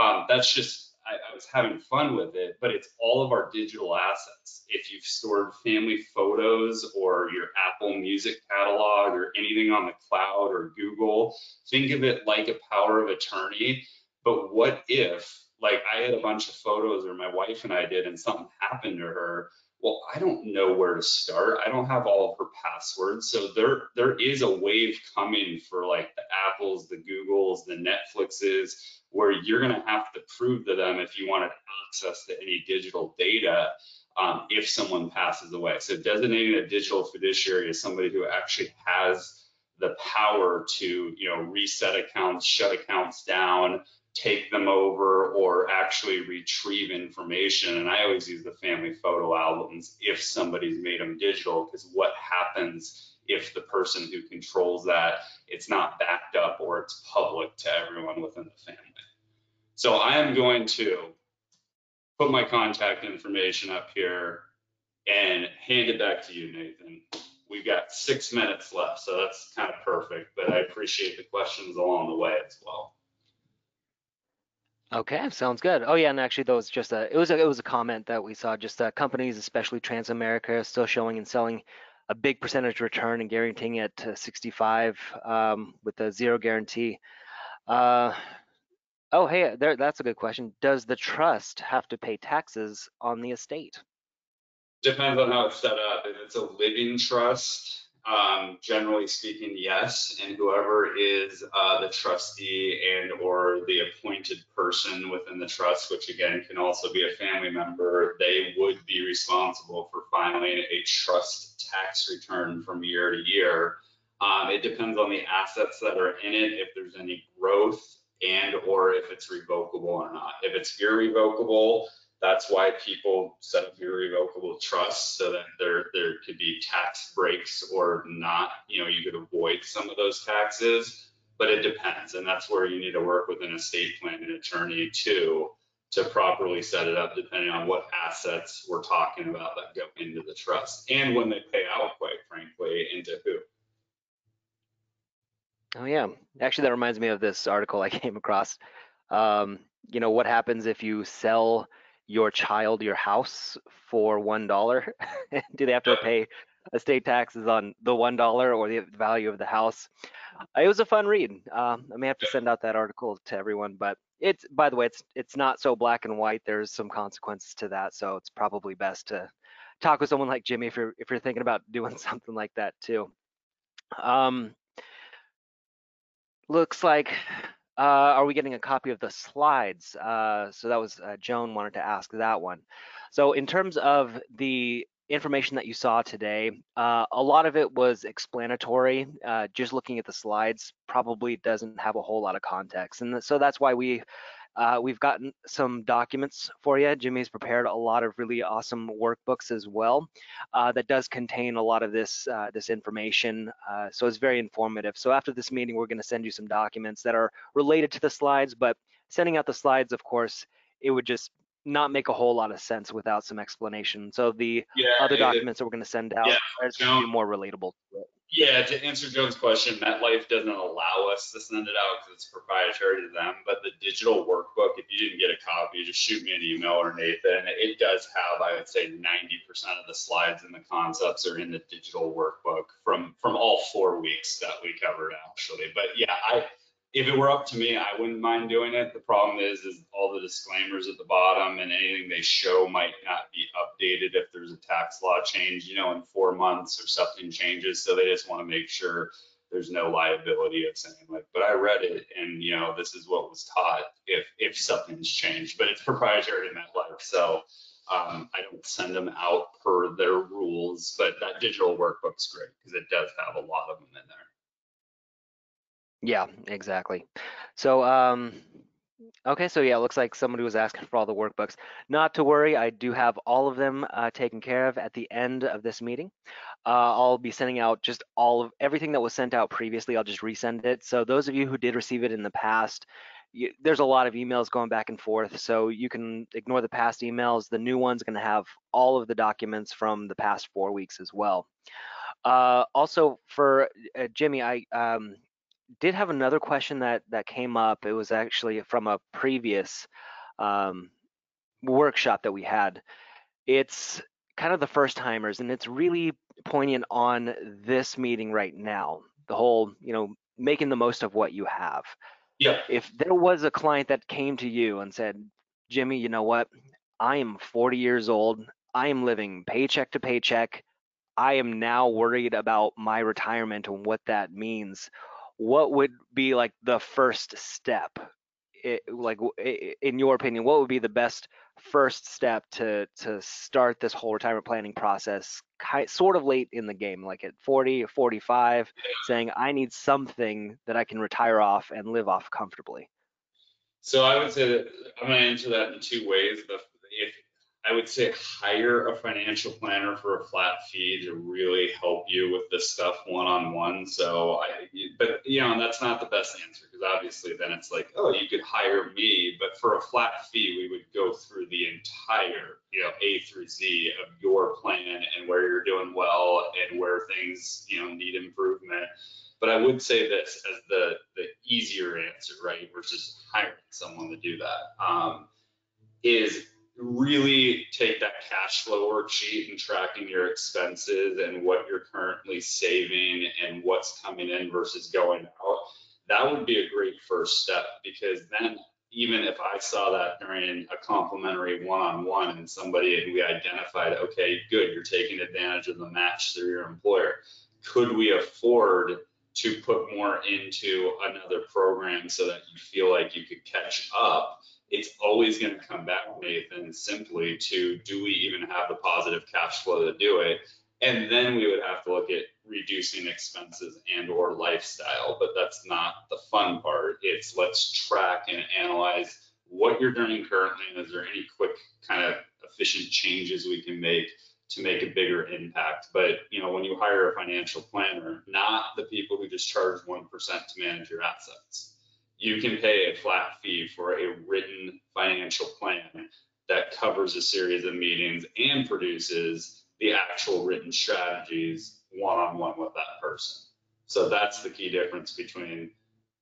Um, that's just, I, I was having fun with it, but it's all of our digital assets. If you've stored family photos or your Apple Music catalog or anything on the cloud or Google, think of it like a power of attorney but what if, like, I had a bunch of photos, or my wife and I did, and something happened to her? Well, I don't know where to start. I don't have all of her passwords. So there, there is a wave coming for like the Apples, the Googles, the Netflixes, where you're going to have to prove to them if you wanted access to any digital data um, if someone passes away. So designating a digital fiduciary as somebody who actually has the power to, you know, reset accounts, shut accounts down, take them over or actually retrieve information. And I always use the family photo albums if somebody's made them digital, because what happens if the person who controls that, it's not backed up or it's public to everyone within the family. So I am going to put my contact information up here and hand it back to you, Nathan. We've got six minutes left, so that's kind of perfect, but I appreciate the questions along the way as well. Okay, sounds good. Oh yeah, and actually, that was just a it was a it was a comment that we saw. Just uh, companies, especially Transamerica, still showing and selling a big percentage return and guaranteeing it to 65 um, with a zero guarantee. Uh, oh hey, there that's a good question. Does the trust have to pay taxes on the estate? Depends on how it's set up. If it's a living trust, um, generally speaking, yes, and whoever is uh, the trustee and or the appointed person within the trust, which again can also be a family member, they would be responsible for filing a trust tax return from year to year. Um, it depends on the assets that are in it, if there's any growth and or if it's revocable or not. If it's irrevocable, that's why people set up irrevocable trusts so that there there could be tax breaks or not. You know, you could avoid some of those taxes, but it depends, and that's where you need to work with an estate planning attorney too to properly set it up, depending on what assets we're talking about that go into the trust and when they pay out, quite frankly, into who. Oh yeah, actually, that reminds me of this article I came across. Um, you know, what happens if you sell your child your house for one dollar? Do they have to pay estate taxes on the one dollar or the value of the house? It was a fun read. Um, I may have to send out that article to everyone, but it's by the way, it's it's not so black and white. There's some consequences to that, so it's probably best to talk with someone like Jimmy if you're if you're thinking about doing something like that too. Um, looks like uh, are we getting a copy of the slides? Uh, so that was uh, Joan wanted to ask that one. So in terms of the information that you saw today, uh, a lot of it was explanatory. Uh, just looking at the slides probably doesn't have a whole lot of context. And so that's why we Uh, we've gotten some documents for you. Jimmy's prepared a lot of really awesome workbooks as well uh, that does contain a lot of this uh, this information. Uh, so it's very informative. So after this meeting, we're going to send you some documents that are related to the slides, but sending out the slides, of course, it would just not make a whole lot of sense without some explanation. So the Yeah, other it- documents that we're going to send out Yeah, are going to be more relatable. Yeah, to answer Joe's question, MetLife doesn't allow us to send it out because it's proprietary to them. But the digital workbook, if you didn't get a copy, just shoot me an email or Nathan. It does have, I would say, 90% of the slides and the concepts are in the digital workbook from from all four weeks that we covered actually. But yeah, I if it were up to me, I wouldn't mind doing it. The problem is, is all the disclaimers at the bottom and anything they show might not be updated if there's a tax law change, you know, in four months or something changes. So they just want to make sure there's no liability of saying like, but I read it and you know, this is what was taught if if something's changed. But it's proprietary to MetLife, so um, I don't send them out per their rules. But that digital workbook's great because it does have a lot of them in there. Yeah, exactly. So, um, okay, so yeah, it looks like somebody was asking for all the workbooks. Not to worry, I do have all of them uh, taken care of at the end of this meeting. Uh, I'll be sending out just all of everything that was sent out previously. I'll just resend it. So those of you who did receive it in the past, you, there's a lot of emails going back and forth. So you can ignore the past emails. The new one's going to have all of the documents from the past four weeks as well. Uh, also for uh, Jimmy, I um, did have another question that that came up. It was actually from a previous um, workshop that we had. It's kind of the first timers, and it's really poignant on this meeting right now. The whole, you know, making the most of what you have. Yeah. If there was a client that came to you and said, Jimmy, you know what? I am 40 years old. I am living paycheck to paycheck. I am now worried about my retirement and what that means what would be like the first step? It, like in your opinion what would be the best first step to to start this whole retirement planning process sort of late in the game like at 40 or 45 saying i need something that i can retire off and live off comfortably so i would say that i'm going to answer that in two ways. The, if I would say hire a financial planner for a flat fee to really help you with this stuff one on one. So I, but you know, that's not the best answer because obviously then it's like, oh, you could hire me, but for a flat fee, we would go through the entire, you know, A through Z of your plan and where you're doing well and where things, you know, need improvement. But I would say this as the the easier answer, right, versus hiring someone to do that, um, is really take that cash flow worksheet and tracking your expenses and what you're currently saving and what's coming in versus going out, that would be a great first step because then even if I saw that during a complimentary one-on-one and somebody and we identified, okay, good, you're taking advantage of the match through your employer. Could we afford to put more into another program so that you feel like you could catch up? It's always going to come back, Nathan, simply to do we even have the positive cash flow to do it? And then we would have to look at reducing expenses and or lifestyle, but that's not the fun part. It's let's track and analyze what you're doing currently and is there any quick kind of efficient changes we can make to make a bigger impact. But you know, when you hire a financial planner, not the people who just charge 1% to manage your assets you can pay a flat fee for a written financial plan that covers a series of meetings and produces the actual written strategies one-on-one with that person. So that's the key difference between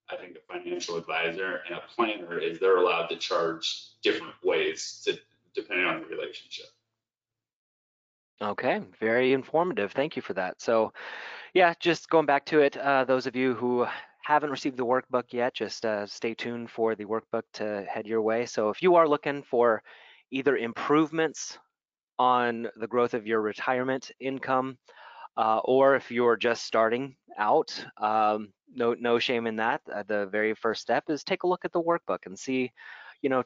I think a financial advisor and a planner is they're allowed to charge different ways to, depending on the relationship. Okay, very informative. Thank you for that. So, yeah, just going back to it, uh, those of you who haven't received the workbook yet, just uh, stay tuned for the workbook to head your way. So if you are looking for either improvements on the growth of your retirement income, uh, or if you're just starting out, um, no no shame in that. Uh, the very first step is take a look at the workbook and see you know,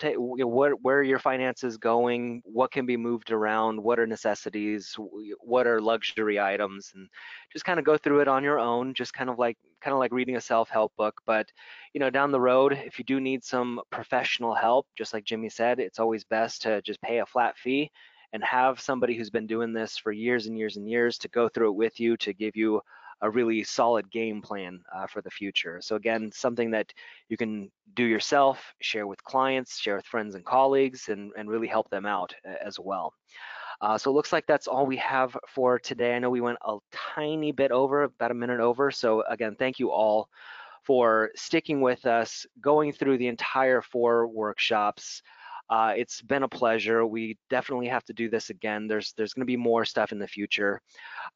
what, where your finances going, what can be moved around, what are necessities, what are luxury items, and just kind of go through it on your own, just kind of like kind of like reading a self-help book. But you know, down the road, if you do need some professional help, just like Jimmy said, it's always best to just pay a flat fee and have somebody who's been doing this for years and years and years to go through it with you to give you a really solid game plan uh, for the future. So again, something that you can do yourself, share with clients, share with friends and colleagues, and, and really help them out as well. Uh, so it looks like that's all we have for today. I know we went a tiny bit over, about a minute over. So again, thank you all for sticking with us, going through the entire four workshops. Uh, it's been a pleasure. We definitely have to do this again. There's there's going to be more stuff in the future.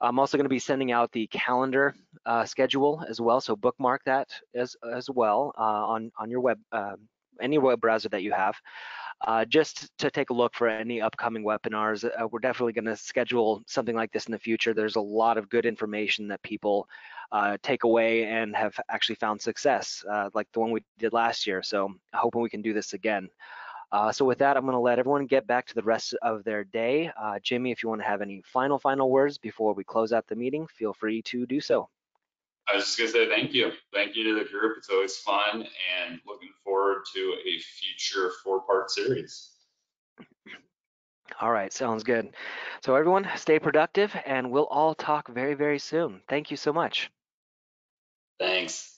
I'm also going to be sending out the calendar uh, schedule as well, so bookmark that as as well uh, on on your web uh, any web browser that you have. Uh, just to take a look for any upcoming webinars. Uh, we're definitely going to schedule something like this in the future. There's a lot of good information that people take away and have actually found success, like the one we did last year. So hoping we can do this again. Uh, so with that, I'm going to let everyone get back to the rest of their day. Uh, Jimmy, if you want to have any final, final words before we close out the meeting, feel free to do so. I was just gonna say thank you. Thank you to the group. It's always fun and looking forward to a future four-part series. All right, sounds good. So everyone, stay productive and we'll all talk very, very soon. Thank you so much. Thanks.